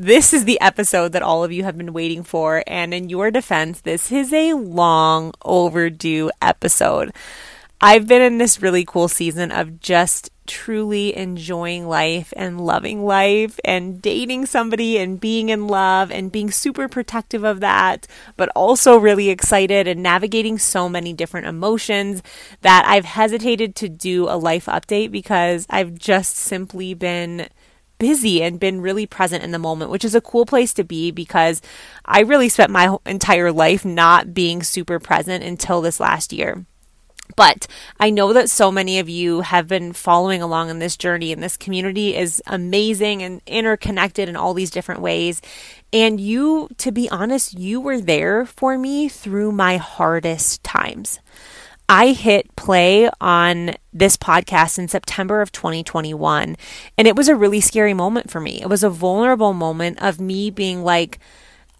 This is the episode that all of you have been waiting for, and in your defense, this is a long overdue episode. I've been in this really cool season of just truly enjoying life and loving life and dating somebody and being in love and being super protective of that, but also really excited and navigating so many different emotions that I've hesitated to do a life update because I've just simply been busy and been really present in the moment, which is a cool place to be because I really spent my entire life not being super present until this last year. But I know that so many of you have been following along in this journey, and this community is amazing and interconnected in all these different ways. And you, to be honest, you were there for me through my hardest times. I hit play on this podcast in September of 2021, and it was a really scary moment for me. It was a vulnerable moment of me being like,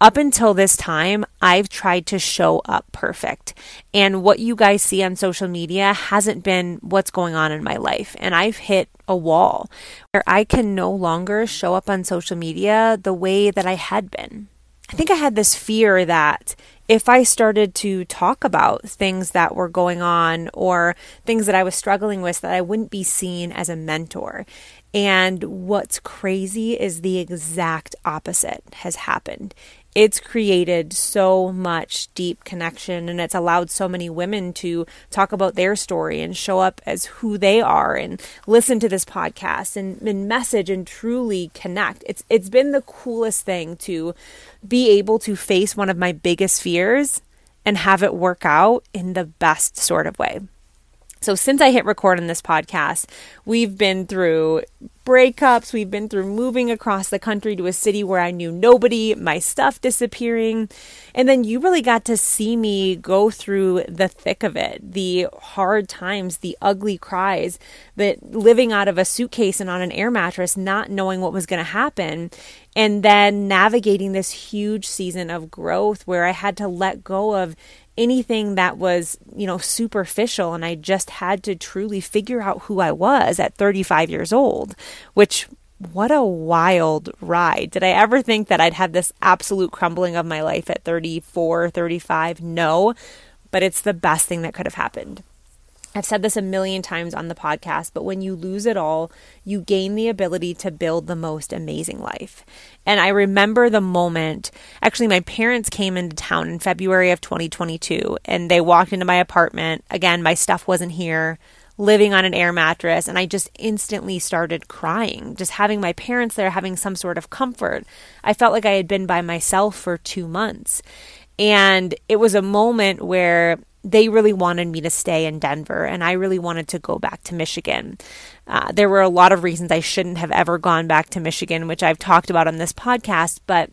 up until this time, I've tried to show up perfect. And what you guys see on social media hasn't been what's going on in my life. And I've hit a wall where I can no longer show up on social media the way that I had been. I think I had this fear that if I started to talk about things that were going on or things that I was struggling with, that I wouldn't be seen as a mentor. And what's crazy is the exact opposite has happened it's created so much deep connection and it's allowed so many women to talk about their story and show up as who they are and listen to this podcast and, and message and truly connect. It's it's been the coolest thing to be able to face one of my biggest fears and have it work out in the best sort of way. So, since I hit record on this podcast, we've been through breakups, we've been through moving across the country to a city where I knew nobody, my stuff disappearing. And then you really got to see me go through the thick of it the hard times, the ugly cries, that living out of a suitcase and on an air mattress, not knowing what was going to happen. And then navigating this huge season of growth where I had to let go of anything that was, you know, superficial. And I just had to truly figure out who I was at 35 years old, which what a wild ride. Did I ever think that I'd have this absolute crumbling of my life at 34, 35? No, but it's the best thing that could have happened. I've said this a million times on the podcast, but when you lose it all, you gain the ability to build the most amazing life. And I remember the moment, actually, my parents came into town in February of 2022 and they walked into my apartment. Again, my stuff wasn't here, living on an air mattress. And I just instantly started crying, just having my parents there, having some sort of comfort. I felt like I had been by myself for two months. And it was a moment where they really wanted me to stay in Denver, and I really wanted to go back to Michigan. Uh, there were a lot of reasons I shouldn't have ever gone back to Michigan, which I've talked about on this podcast, but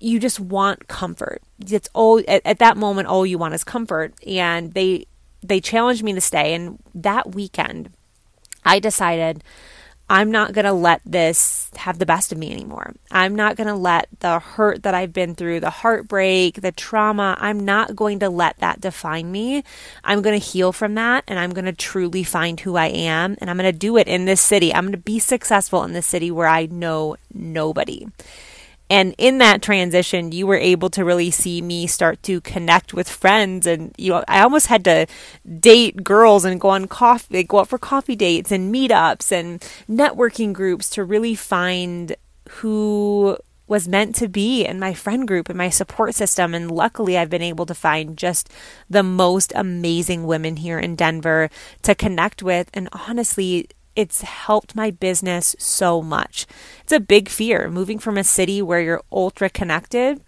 you just want comfort. It's all at, at that moment, all you want is comfort, and they they challenged me to stay. And that weekend, I decided I'm not going to let this have the best of me anymore. I'm not going to let the hurt that I've been through, the heartbreak, the trauma, I'm not going to let that define me. I'm going to heal from that and I'm going to truly find who I am and I'm going to do it in this city. I'm going to be successful in this city where I know nobody. And in that transition, you were able to really see me start to connect with friends. And, you know, I almost had to date girls and go on coffee, go out for coffee dates and meetups and networking groups to really find who was meant to be in my friend group and my support system. And luckily, I've been able to find just the most amazing women here in Denver to connect with. And honestly, it's helped my business so much. It's a big fear moving from a city where you're ultra connected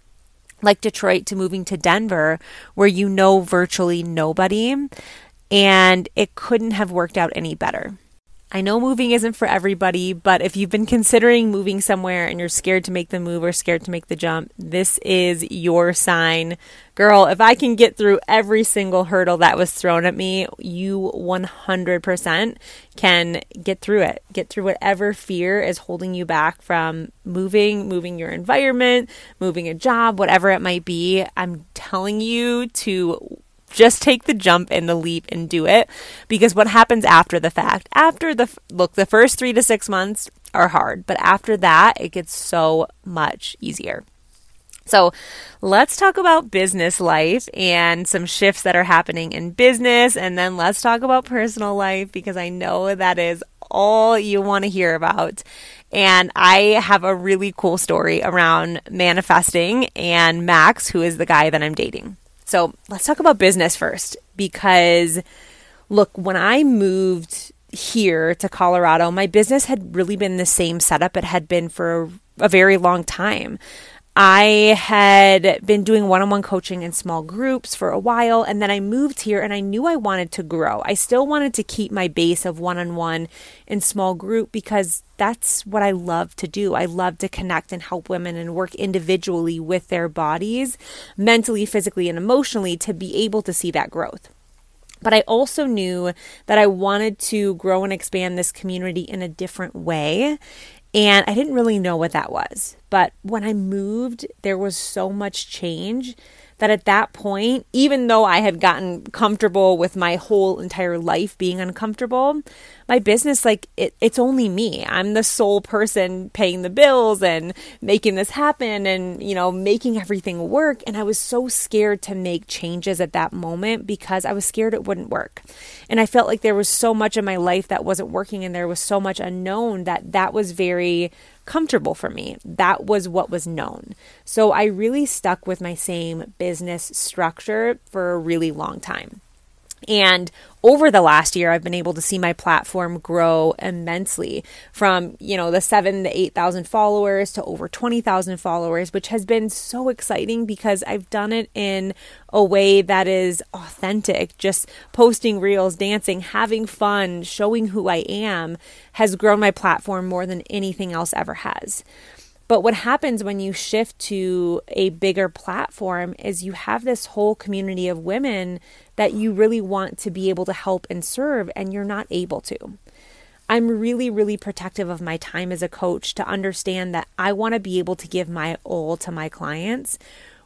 like Detroit to moving to Denver where you know virtually nobody and it couldn't have worked out any better. I know moving isn't for everybody, but if you've been considering moving somewhere and you're scared to make the move or scared to make the jump, this is your sign. Girl, if I can get through every single hurdle that was thrown at me, you 100% can get through it. Get through whatever fear is holding you back from moving, moving your environment, moving a job, whatever it might be. I'm telling you to just take the jump and the leap and do it because what happens after the fact after the look the first 3 to 6 months are hard but after that it gets so much easier so, let's talk about business life and some shifts that are happening in business. And then let's talk about personal life because I know that is all you want to hear about. And I have a really cool story around manifesting and Max, who is the guy that I'm dating. So let's talk about business first because look, when I moved here to Colorado, my business had really been the same setup it had been for a very long time. I had been doing one on one coaching in small groups for a while, and then I moved here and I knew I wanted to grow. I still wanted to keep my base of one on one in small group because that's what I love to do. I love to connect and help women and work individually with their bodies, mentally, physically, and emotionally to be able to see that growth. But I also knew that I wanted to grow and expand this community in a different way. And I didn't really know what that was. But when I moved, there was so much change that at that point, even though I had gotten comfortable with my whole entire life being uncomfortable, my business, like it, it's only me. I'm the sole person paying the bills and making this happen and, you know, making everything work. And I was so scared to make changes at that moment because I was scared it wouldn't work. And I felt like there was so much in my life that wasn't working and there was so much unknown that that was very comfortable for me. That was what was known. So I really stuck with my same business structure for a really long time. And over the last year, I've been able to see my platform grow immensely from, you know, the seven to 8,000 followers to over 20,000 followers, which has been so exciting because I've done it in a way that is authentic. Just posting reels, dancing, having fun, showing who I am has grown my platform more than anything else ever has. But what happens when you shift to a bigger platform is you have this whole community of women that you really want to be able to help and serve, and you're not able to. I'm really, really protective of my time as a coach to understand that I want to be able to give my all to my clients,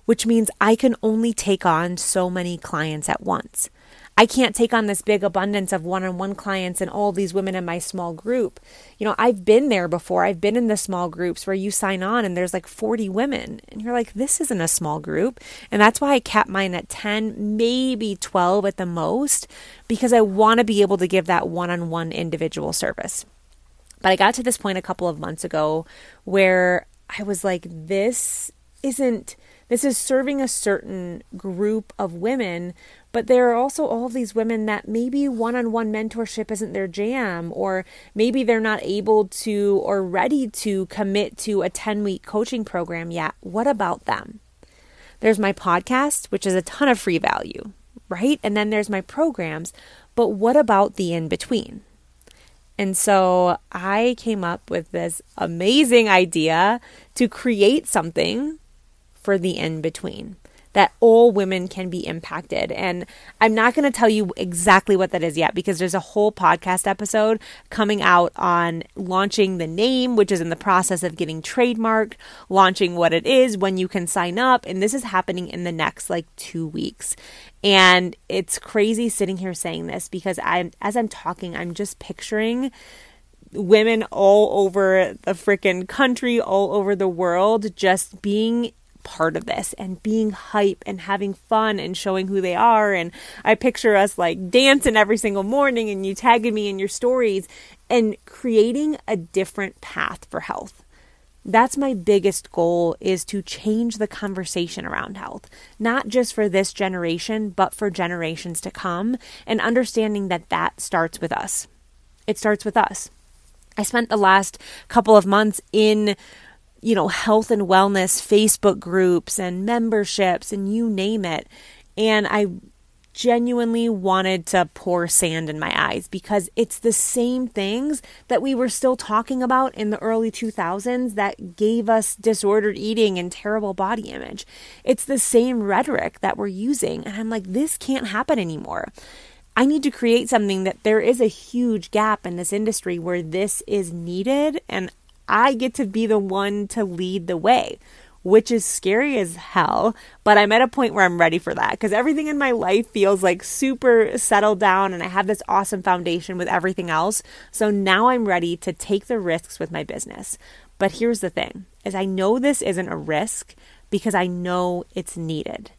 which means I can only take on so many clients at once. I can't take on this big abundance of one on one clients and all these women in my small group. You know, I've been there before. I've been in the small groups where you sign on and there's like 40 women, and you're like, this isn't a small group. And that's why I kept mine at 10, maybe 12 at the most, because I want to be able to give that one on one individual service. But I got to this point a couple of months ago where I was like, this isn't this is serving a certain group of women, but there are also all these women that maybe one on one mentorship isn't their jam, or maybe they're not able to or ready to commit to a 10 week coaching program yet. What about them? There's my podcast, which is a ton of free value, right? And then there's my programs. But what about the in between? And so I came up with this amazing idea to create something for the in between. That all women can be impacted. And I'm not going to tell you exactly what that is yet because there's a whole podcast episode coming out on launching the name, which is in the process of getting trademarked, launching what it is, when you can sign up. And this is happening in the next like two weeks. And it's crazy sitting here saying this because I'm, as I'm talking, I'm just picturing women all over the freaking country, all over the world, just being part of this and being hype and having fun and showing who they are. And I picture us like dancing every single morning and you tagging me in your stories and creating a different path for health. That's my biggest goal is to change the conversation around health, not just for this generation, but for generations to come and understanding that that starts with us. It starts with us. I spent the last couple of months in you know, health and wellness Facebook groups and memberships and you name it. And I genuinely wanted to pour sand in my eyes because it's the same things that we were still talking about in the early 2000s that gave us disordered eating and terrible body image. It's the same rhetoric that we're using. And I'm like, this can't happen anymore. I need to create something that there is a huge gap in this industry where this is needed. And I get to be the one to lead the way, which is scary as hell. But I'm at a point where I'm ready for that because everything in my life feels like super settled down and I have this awesome foundation with everything else. So now I'm ready to take the risks with my business. But here's the thing is I know this isn't a risk because I know it's needed.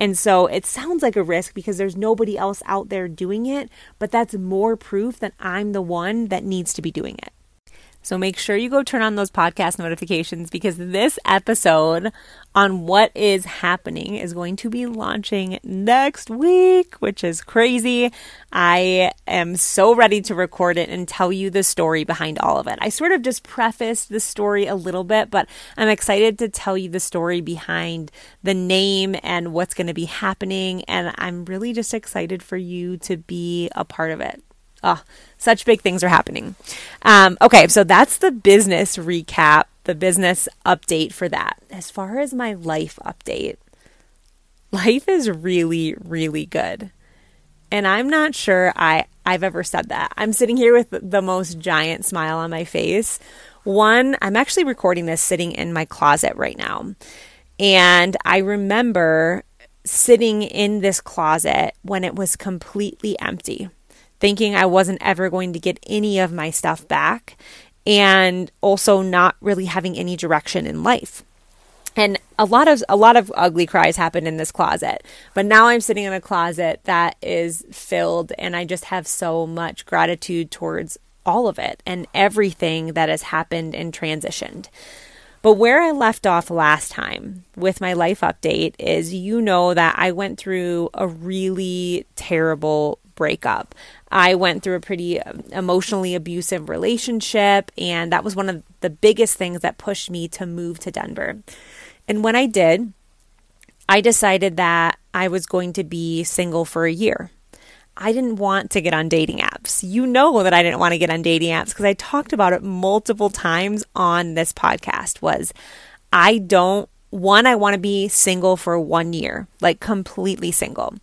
And so it sounds like a risk because there's nobody else out there doing it, but that's more proof that I'm the one that needs to be doing it. So make sure you go turn on those podcast notifications because this episode on what is happening is going to be launching next week, which is crazy. I am so ready to record it and tell you the story behind all of it. I sort of just prefaced the story a little bit, but I'm excited to tell you the story behind the name and what's going to be happening. And I'm really just excited for you to be a part of it. Oh, such big things are happening. Um, okay, so that's the business recap, the business update for that. As far as my life update, life is really, really good. And I'm not sure I, I've ever said that. I'm sitting here with the most giant smile on my face. One, I'm actually recording this sitting in my closet right now. And I remember sitting in this closet when it was completely empty thinking I wasn't ever going to get any of my stuff back, and also not really having any direction in life. And a lot of a lot of ugly cries happened in this closet. But now I'm sitting in a closet that is filled and I just have so much gratitude towards all of it and everything that has happened and transitioned. But where I left off last time with my life update is you know that I went through a really terrible breakup. I went through a pretty um, emotionally abusive relationship, and that was one of the biggest things that pushed me to move to Denver. And when I did, I decided that I was going to be single for a year. I didn't want to get on dating apps. You know that I didn't want to get on dating apps because I talked about it multiple times on this podcast was I don't one I want to be single for 1 year, like completely single.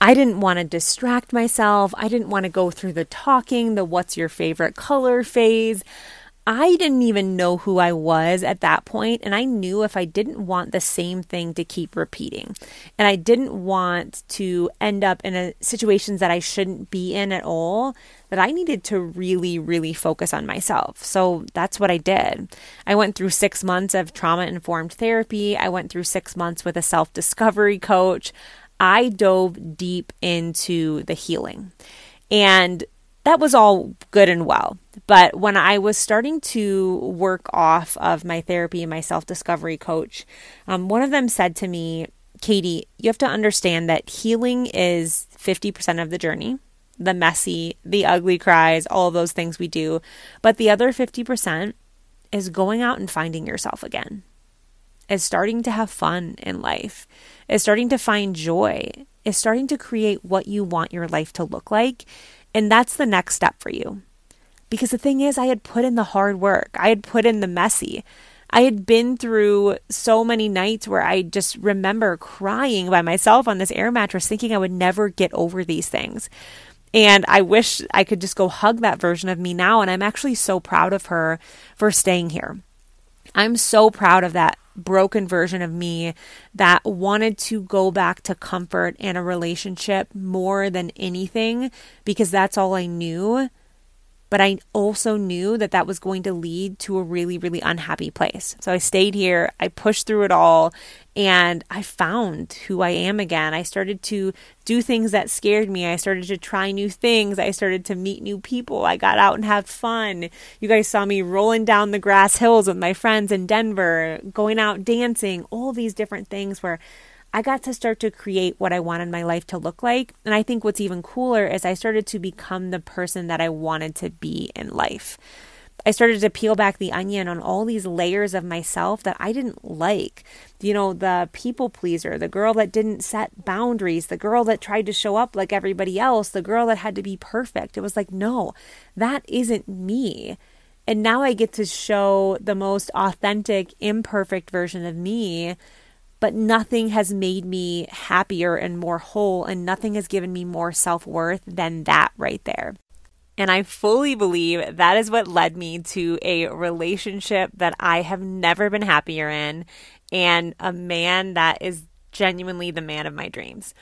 I didn't want to distract myself. I didn't want to go through the talking, the what's your favorite color phase. I didn't even know who I was at that point, and I knew if I didn't want the same thing to keep repeating, and I didn't want to end up in a situations that I shouldn't be in at all, that I needed to really, really focus on myself. So that's what I did. I went through six months of trauma informed therapy. I went through six months with a self discovery coach. I dove deep into the healing. And that was all good and well. But when I was starting to work off of my therapy and my self discovery coach, um, one of them said to me, Katie, you have to understand that healing is 50% of the journey the messy, the ugly cries, all those things we do. But the other 50% is going out and finding yourself again is starting to have fun in life, is starting to find joy, is starting to create what you want your life to look like. And that's the next step for you. Because the thing is, I had put in the hard work, I had put in the messy. I had been through so many nights where I just remember crying by myself on this air mattress, thinking I would never get over these things. And I wish I could just go hug that version of me now. And I'm actually so proud of her for staying here. I'm so proud of that broken version of me that wanted to go back to comfort and a relationship more than anything because that's all I knew but I also knew that that was going to lead to a really, really unhappy place. So I stayed here, I pushed through it all, and I found who I am again. I started to do things that scared me. I started to try new things. I started to meet new people. I got out and had fun. You guys saw me rolling down the grass hills with my friends in Denver, going out dancing, all these different things where I got to start to create what I wanted my life to look like. And I think what's even cooler is I started to become the person that I wanted to be in life. I started to peel back the onion on all these layers of myself that I didn't like. You know, the people pleaser, the girl that didn't set boundaries, the girl that tried to show up like everybody else, the girl that had to be perfect. It was like, no, that isn't me. And now I get to show the most authentic, imperfect version of me but nothing has made me happier and more whole, and nothing has given me more self worth than that right there. And I fully believe that is what led me to a relationship that I have never been happier in and a man that is genuinely the man of my dreams.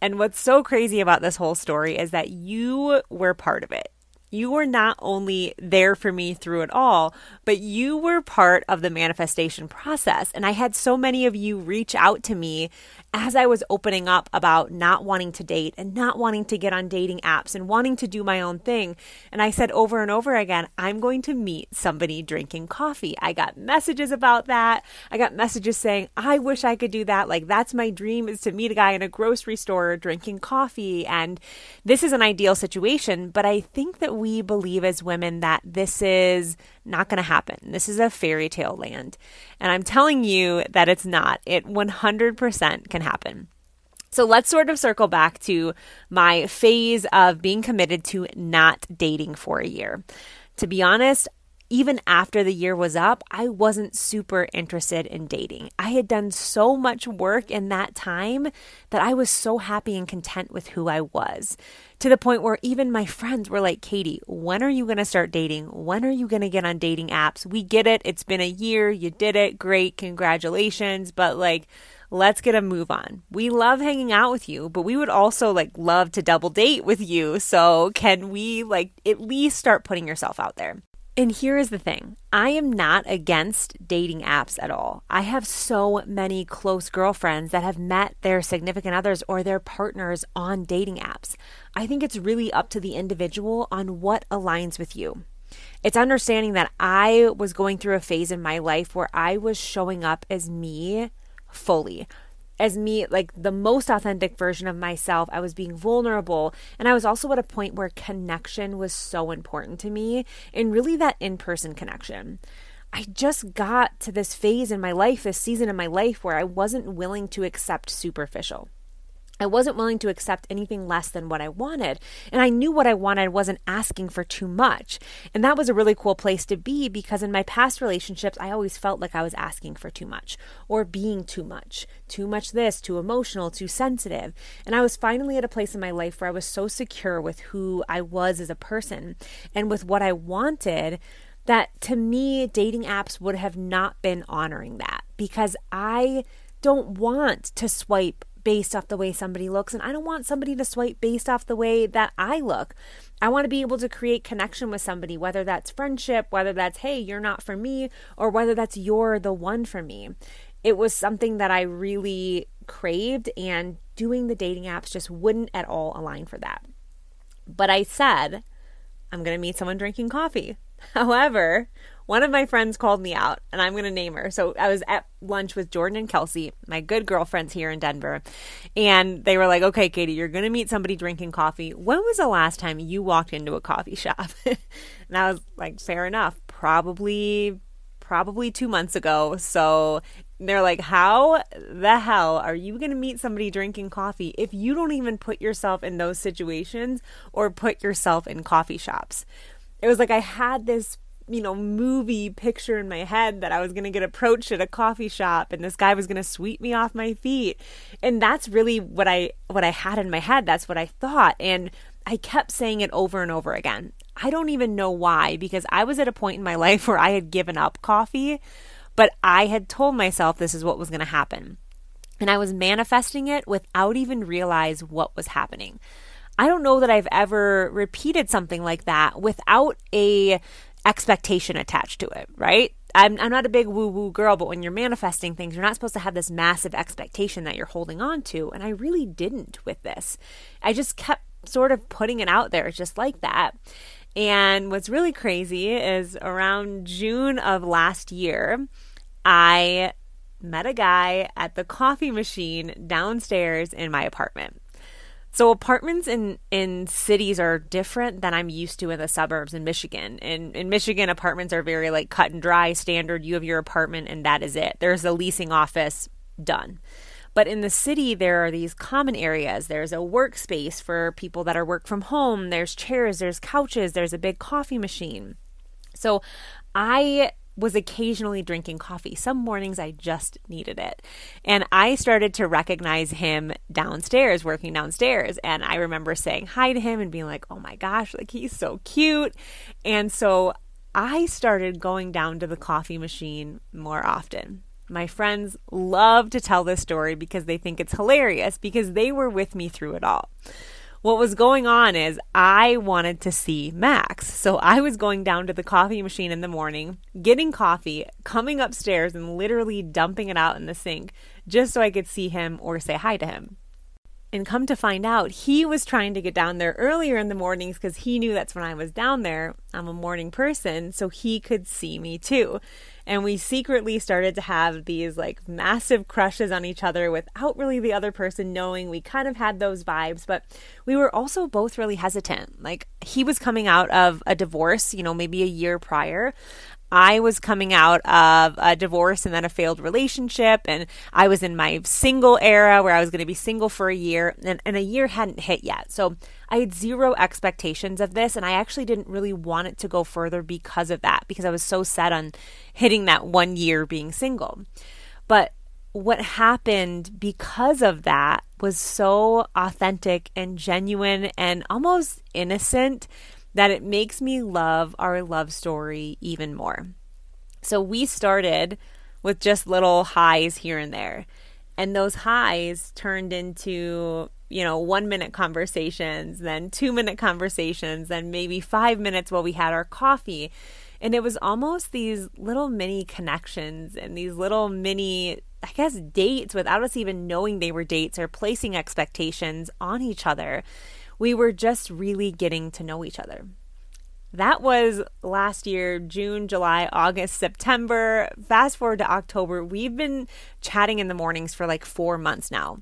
And what's so crazy about this whole story is that you were part of it you were not only there for me through it all, but you were part of the manifestation process. And I had so many of you reach out to me as I was opening up about not wanting to date and not wanting to get on dating apps and wanting to do my own thing. And I said over and over again, I'm going to meet somebody drinking coffee. I got messages about that. I got messages saying, I wish I could do that. Like, that's my dream is to meet a guy in a grocery store drinking coffee. And this is an ideal situation. But I think that we believe as women that this is not going to happen. This is a fairy tale land. And I'm telling you that it's not. It 100% can happen. So let's sort of circle back to my phase of being committed to not dating for a year. To be honest, even after the year was up, I wasn't super interested in dating. I had done so much work in that time that I was so happy and content with who I was to the point where even my friends were like, Katie, when are you going to start dating? When are you going to get on dating apps? We get it. It's been a year. You did it. Great. Congratulations. But like, let's get a move on. We love hanging out with you, but we would also like love to double date with you. So can we like at least start putting yourself out there? And here is the thing I am not against dating apps at all. I have so many close girlfriends that have met their significant others or their partners on dating apps. I think it's really up to the individual on what aligns with you. It's understanding that I was going through a phase in my life where I was showing up as me fully as me, like the most authentic version of myself. I was being vulnerable. And I was also at a point where connection was so important to me and really that in person connection. I just got to this phase in my life, this season in my life where I wasn't willing to accept superficial. I wasn't willing to accept anything less than what I wanted. And I knew what I wanted wasn't asking for too much. And that was a really cool place to be because in my past relationships, I always felt like I was asking for too much or being too much. Too much this, too emotional, too sensitive. And I was finally at a place in my life where I was so secure with who I was as a person and with what I wanted that to me, dating apps would have not been honoring that because I don't want to swipe based off the way somebody looks. And I don't want somebody to swipe based off the way that I look. I want to be able to create connection with somebody, whether that's friendship, whether that's, hey, you're not for me, or whether that's you're the one for me. It was something that I really craved, and doing the dating apps just wouldn't at all align for that. But I said, I'm going to meet someone drinking coffee. However, one of my friends called me out, and I'm going to name her. So I was at lunch with Jordan and Kelsey, my good girlfriends here in Denver, and they were like, "Okay, Katie, you're going to meet somebody drinking coffee. When was the last time you walked into a coffee shop?" and I was like, "Fair enough. Probably, probably two months ago." So they're like, How the hell are you going to meet somebody drinking coffee if you don't even put yourself in those situations or put yourself in coffee shops? It was like I had this you know, movie picture in my head that I was going to get approached at a coffee shop and this guy was going to sweep me off my feet. And that's really what I what I had in my head. That's what I thought. And I kept saying it over and over again. I don't even know why because I was at a point in my life where I had given up coffee, but I had told myself this is what was going to happen. And I was manifesting it without even realize what was happening. I don't know that I've ever repeated something like that without a expectation attached to it, right? I'm, I'm not a big woo woo girl, but when you're manifesting things, you're not supposed to have this massive expectation that you're holding on to. And I really didn't with this. I just kept sort of putting it out there just like that. And what's really crazy is around June of last year, I met a guy at the coffee machine downstairs in my apartment. So apartments in in cities are different than I'm used to in the suburbs in Michigan. In in Michigan, apartments are very like cut and dry, standard. You have your apartment and that is it. There's a leasing office, done. But in the city, there are these common areas. There's a workspace for people that are work from home. There's chairs, there's couches, there's a big coffee machine. So I was occasionally drinking coffee. Some mornings I just needed it. And I started to recognize him downstairs, working downstairs. And I remember saying hi to him and being like, oh my gosh, like he's so cute. And so I started going down to the coffee machine more often. My friends love to tell this story because they think it's hilarious because they were with me through it all what was going on is I wanted to see Max. So I was going down to the coffee machine in the morning, getting coffee, coming upstairs, and literally dumping it out in the sink just so I could see him or say hi to him. And come to find out, he was trying to get down there earlier in the mornings because he knew that's when I was down there. I'm a morning person, so he could see me too. And we secretly started to have these like massive crushes on each other without really the other person knowing. We kind of had those vibes, but we were also both really hesitant. Like he was coming out of a divorce, you know, maybe a year prior. I was coming out of a divorce and then a failed relationship, and I was in my single era where I was going to be single for a year, and, and a year hadn't hit yet. So I had zero expectations of this, and I actually didn't really want it to go further because of that, because I was so set on hitting that one year being single. But what happened because of that was so authentic and genuine and almost innocent that it makes me love our love story even more. So we started with just little highs here and there. And those highs turned into, you know, one minute conversations, then two minute conversations, then maybe five minutes while we had our coffee. And it was almost these little mini connections and these little mini, I guess, dates without us even knowing they were dates or placing expectations on each other we were just really getting to know each other. That was last year, June, July, August, September. Fast forward to October. We've been chatting in the mornings for like four months now.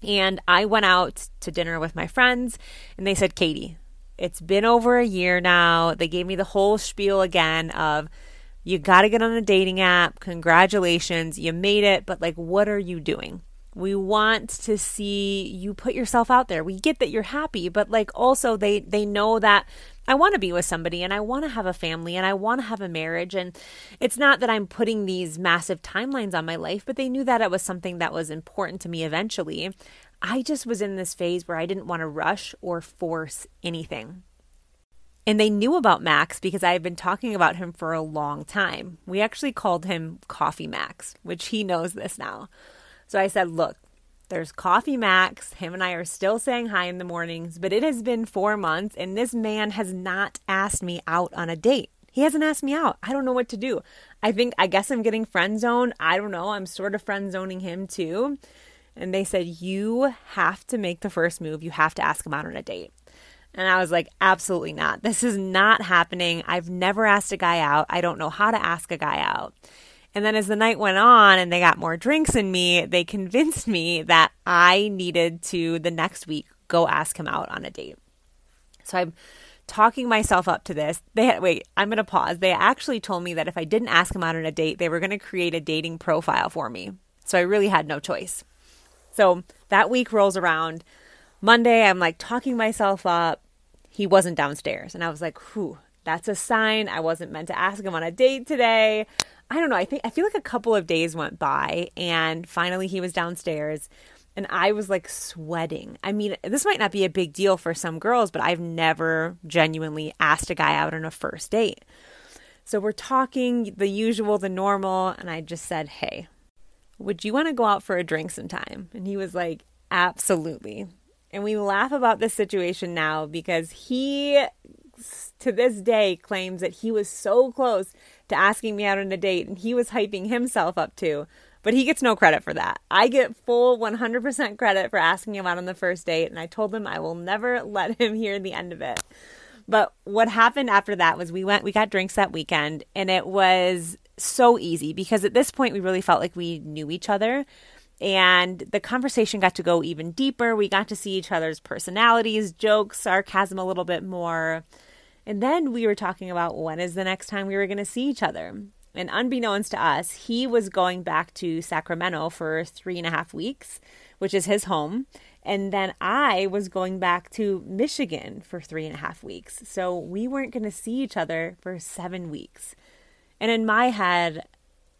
And I went out to dinner with my friends, and they said, Katie, it's been over a year now. They gave me the whole spiel again of, you got to get on a dating app. Congratulations, you made it. But like, what are you doing? We want to see you put yourself out there we get that you're happy but like also they they know that i want to be with somebody and i want to have a family and i want to have a marriage and it's not that i'm putting these massive timelines on my life but they knew that it was something that was important to me eventually i just was in this phase where i didn't want to rush or force anything and they knew about Max because I had been talking about him for a long time. We actually called him Coffee Max, which he knows this now. So I said, look, there's Coffee Max. Him and I are still saying hi in the mornings, but it has been four months and this man has not asked me out on a date. He hasn't asked me out. I don't know what to do. I think, I guess I'm getting friend zoned. I don't know. I'm sort of friend zoning him too. And they said, You have to make the first move. You have to ask him out on a date. And I was like, Absolutely not. This is not happening. I've never asked a guy out. I don't know how to ask a guy out. And then as the night went on and they got more drinks in me, they convinced me that I needed to the next week go ask him out on a date. So I'm talking myself up to this. They had, wait, I'm going to pause. They actually told me that if I didn't ask him out on a date, they were going to create a dating profile for me. So I really had no choice. So that week rolls around. Monday, I'm like talking myself up. He wasn't downstairs. And I was like, whew, that's a sign I wasn't meant to ask him on a date today. I don't know. I think I feel like a couple of days went by and finally he was downstairs and I was like sweating. I mean, this might not be a big deal for some girls, but I've never genuinely asked a guy out on a first date. So we're talking the usual, the normal, and I just said, "Hey, would you want to go out for a drink sometime?" And he was like, "Absolutely." And we laugh about this situation now because he to this day claims that he was so close to asking me out on a date and he was hyping himself up too. But he gets no credit for that. I get full 100% credit for asking him out on the first date, and I told him I will never let him hear the end of it. But what happened after that was we went, we got drinks that weekend, and it was so easy because at this point we really felt like we knew each other. And the conversation got to go even deeper. We got to see each other's personalities, jokes, sarcasm a little bit more. And then we were talking about when is the next time we were going to see each other. And unbeknownst to us, he was going back to Sacramento for three and a half weeks, which is his home. And then I was going back to Michigan for three and a half weeks. So we weren't going to see each other for seven weeks. And in my head,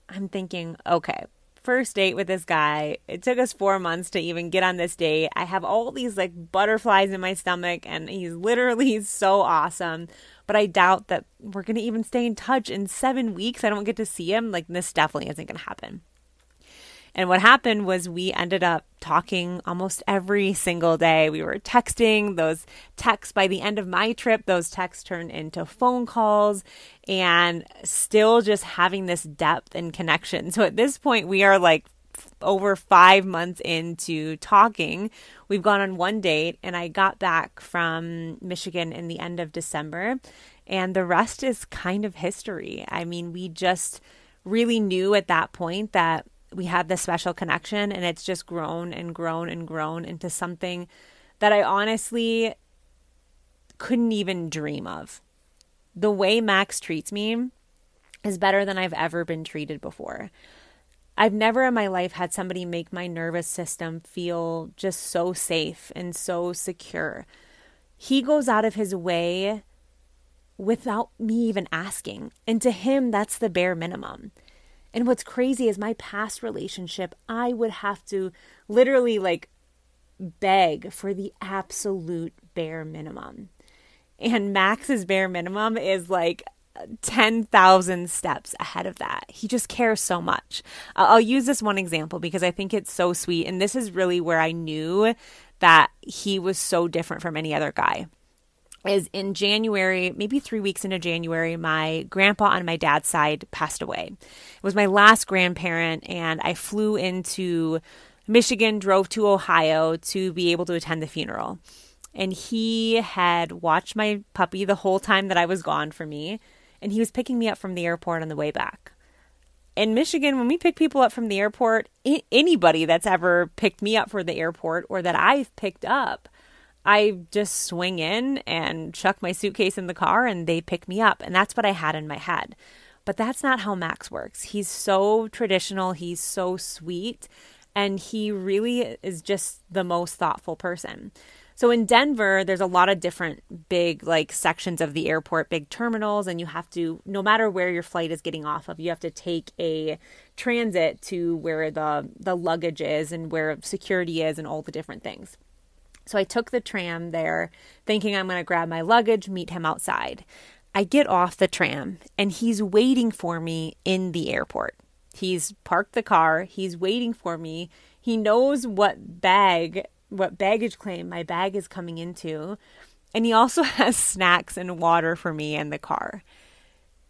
I'm thinking, okay, first date with this guy. It took us four months to even get on this date. I have all these like butterflies in my stomach, and he's literally so awesome but I doubt that we're going to even stay in touch in seven weeks. I don't get to see him. Like, this definitely isn't going to happen. And what happened was we ended up talking almost every single day. We were texting those texts by the end of my trip, those texts turned into phone calls and still just having this depth and connection. So at this point, we are like over five months into talking. We've gone on one date, and I got back from Michigan in the end of December, and the rest is kind of history. I mean, we just really knew at that point that we had this special connection, and it's just grown and grown and grown into something that I honestly couldn't even dream of. The way Max treats me is better than I've ever been treated before. I've never in my life had somebody make my nervous system feel just so safe and so secure. He goes out of his way without me even asking. And to him, that's the bare minimum. And what's crazy is my past relationship, I would have to literally like beg for the absolute bare minimum. And Max's bare minimum is like 10,000 steps ahead of that. He just cares so much. I'll use this one example because I think it's so sweet. And this is really where I knew that he was so different from any other guy. Is in January, maybe three weeks into January, my grandpa on my dad's side passed away. It was my last grandparent, and I flew into Michigan, drove to Ohio to be able to attend the funeral. And he had watched my puppy the whole time that I was gone for me and he was picking me up from the airport on the way back. In Michigan, when we pick people up from the airport, anybody that's ever picked me up for the airport or that I've picked up, I just swing in and chuck my suitcase in the car and they pick me up. And that's what I had in my head. But that's not how Max works. He's so traditional, he's so sweet, and he really is just the most thoughtful person. So in Denver, there's a lot of different big like sections of the airport, big terminals, and you have to no matter where your flight is getting off of, you have to take a transit to where the the luggage is and where security is and all the different things. So I took the tram there thinking I'm going to grab my luggage, meet him outside. I get off the tram and he's waiting for me in the airport. He's parked the car, he's waiting for me. He knows what bag what baggage claim my bag is coming into. And he also has snacks and water for me in the car.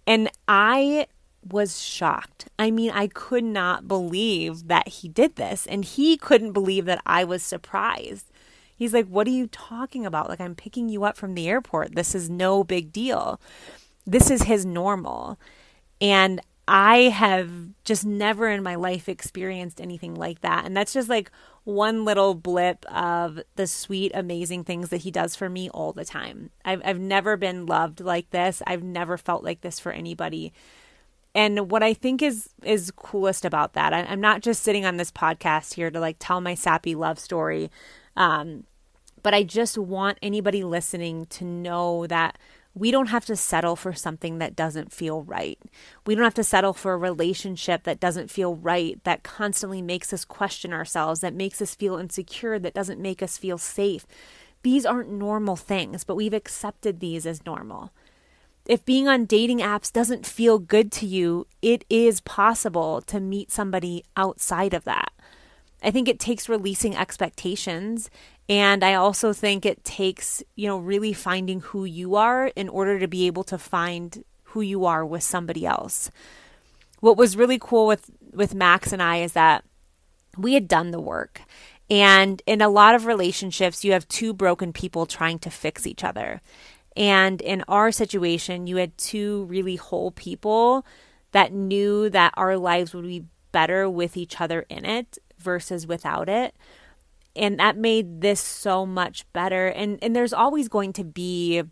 And I was shocked. I mean, I could not believe that he did this. And he couldn't believe that I was surprised. He's like, What are you talking about? Like, I'm picking you up from the airport. This is no big deal. This is his normal. And I have just never in my life experienced anything like that. And that's just like one little blip of the sweet, amazing things that he does for me all the time. I've, I've never been loved like this. I've never felt like this for anybody. And what I think is is coolest about that, I, I'm not just sitting on this podcast here to like tell my sappy love story, um, but I just want anybody listening to know that we don't have to settle for something that doesn't feel right. We don't have to settle for a relationship that doesn't feel right, that constantly makes us question ourselves, that makes us feel insecure, that doesn't make us feel safe. These aren't normal things, but we've accepted these as normal. If being on dating apps doesn't feel good to you, it is possible to meet somebody outside of that. I think it takes releasing expectations and I also think it takes, you know, really finding who you are in order to be able to find who you are with somebody else. What was really cool with with Max and I is that we had done the work. And in a lot of relationships, you have two broken people trying to fix each other. And in our situation, you had two really whole people that knew that our lives would be better with each other in it versus without it and that made this so much better. And and there's always going to be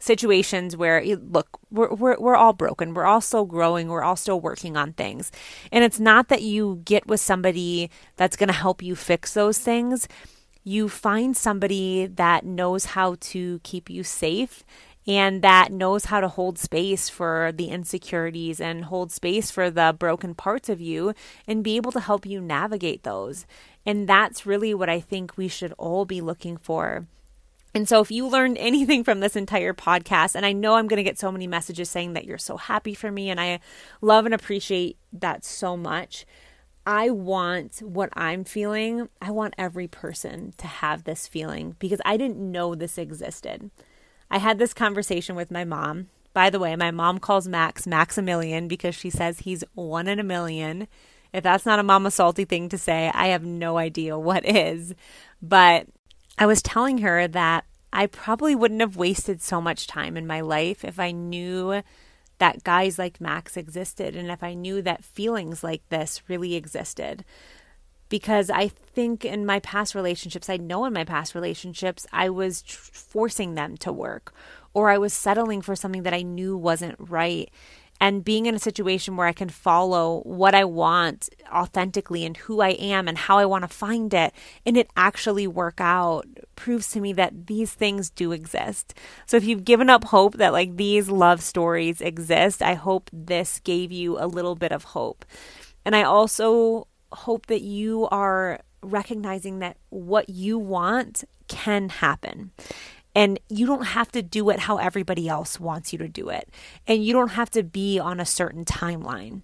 situations where look we're, we're we're all broken. We're all still growing. We're all still working on things. And it's not that you get with somebody that's going to help you fix those things. You find somebody that knows how to keep you safe and that knows how to hold space for the insecurities and hold space for the broken parts of you and be able to help you navigate those. And that's really what I think we should all be looking for. And so, if you learned anything from this entire podcast, and I know I'm going to get so many messages saying that you're so happy for me, and I love and appreciate that so much. I want what I'm feeling. I want every person to have this feeling because I didn't know this existed. I had this conversation with my mom. By the way, my mom calls Max Maximilian because she says he's one in a million. If that's not a mama salty thing to say, I have no idea what is. But I was telling her that I probably wouldn't have wasted so much time in my life if I knew that guys like Max existed and if I knew that feelings like this really existed because I think in my past relationships, I know in my past relationships, I was tr- forcing them to work or I was settling for something that I knew wasn't right. And being in a situation where I can follow what I want authentically and who I am and how I want to find it, and it actually work out proves to me that these things do exist. So if you've given up hope that like these love stories exist, I hope this gave you a little bit of hope. And I also hope that you are recognizing that what you want can happen. And you don't have to do it how everybody else wants you to do it. And you don't have to be on a certain timeline.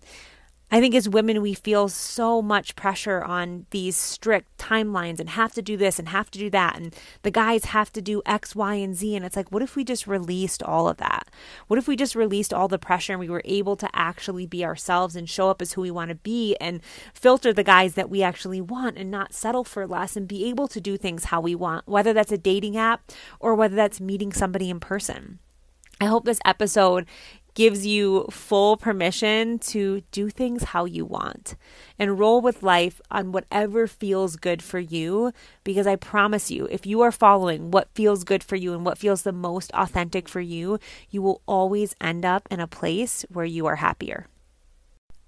I think as women, we feel so much pressure on these strict timelines and have to do this and have to do that. And the guys have to do X, Y, and Z. And it's like, what if we just released all of that? What if we just released all the pressure and we were able to actually be ourselves and show up as who we want to be and filter the guys that we actually want and not settle for less and be able to do things how we want, whether that's a dating app or whether that's meeting somebody in person? I hope this episode gives you full permission to do things how you want and roll with life on whatever feels good for you. Because I promise you, if you are following what feels good for you and what feels the most authentic for you, you will always end up in a place where you are happier.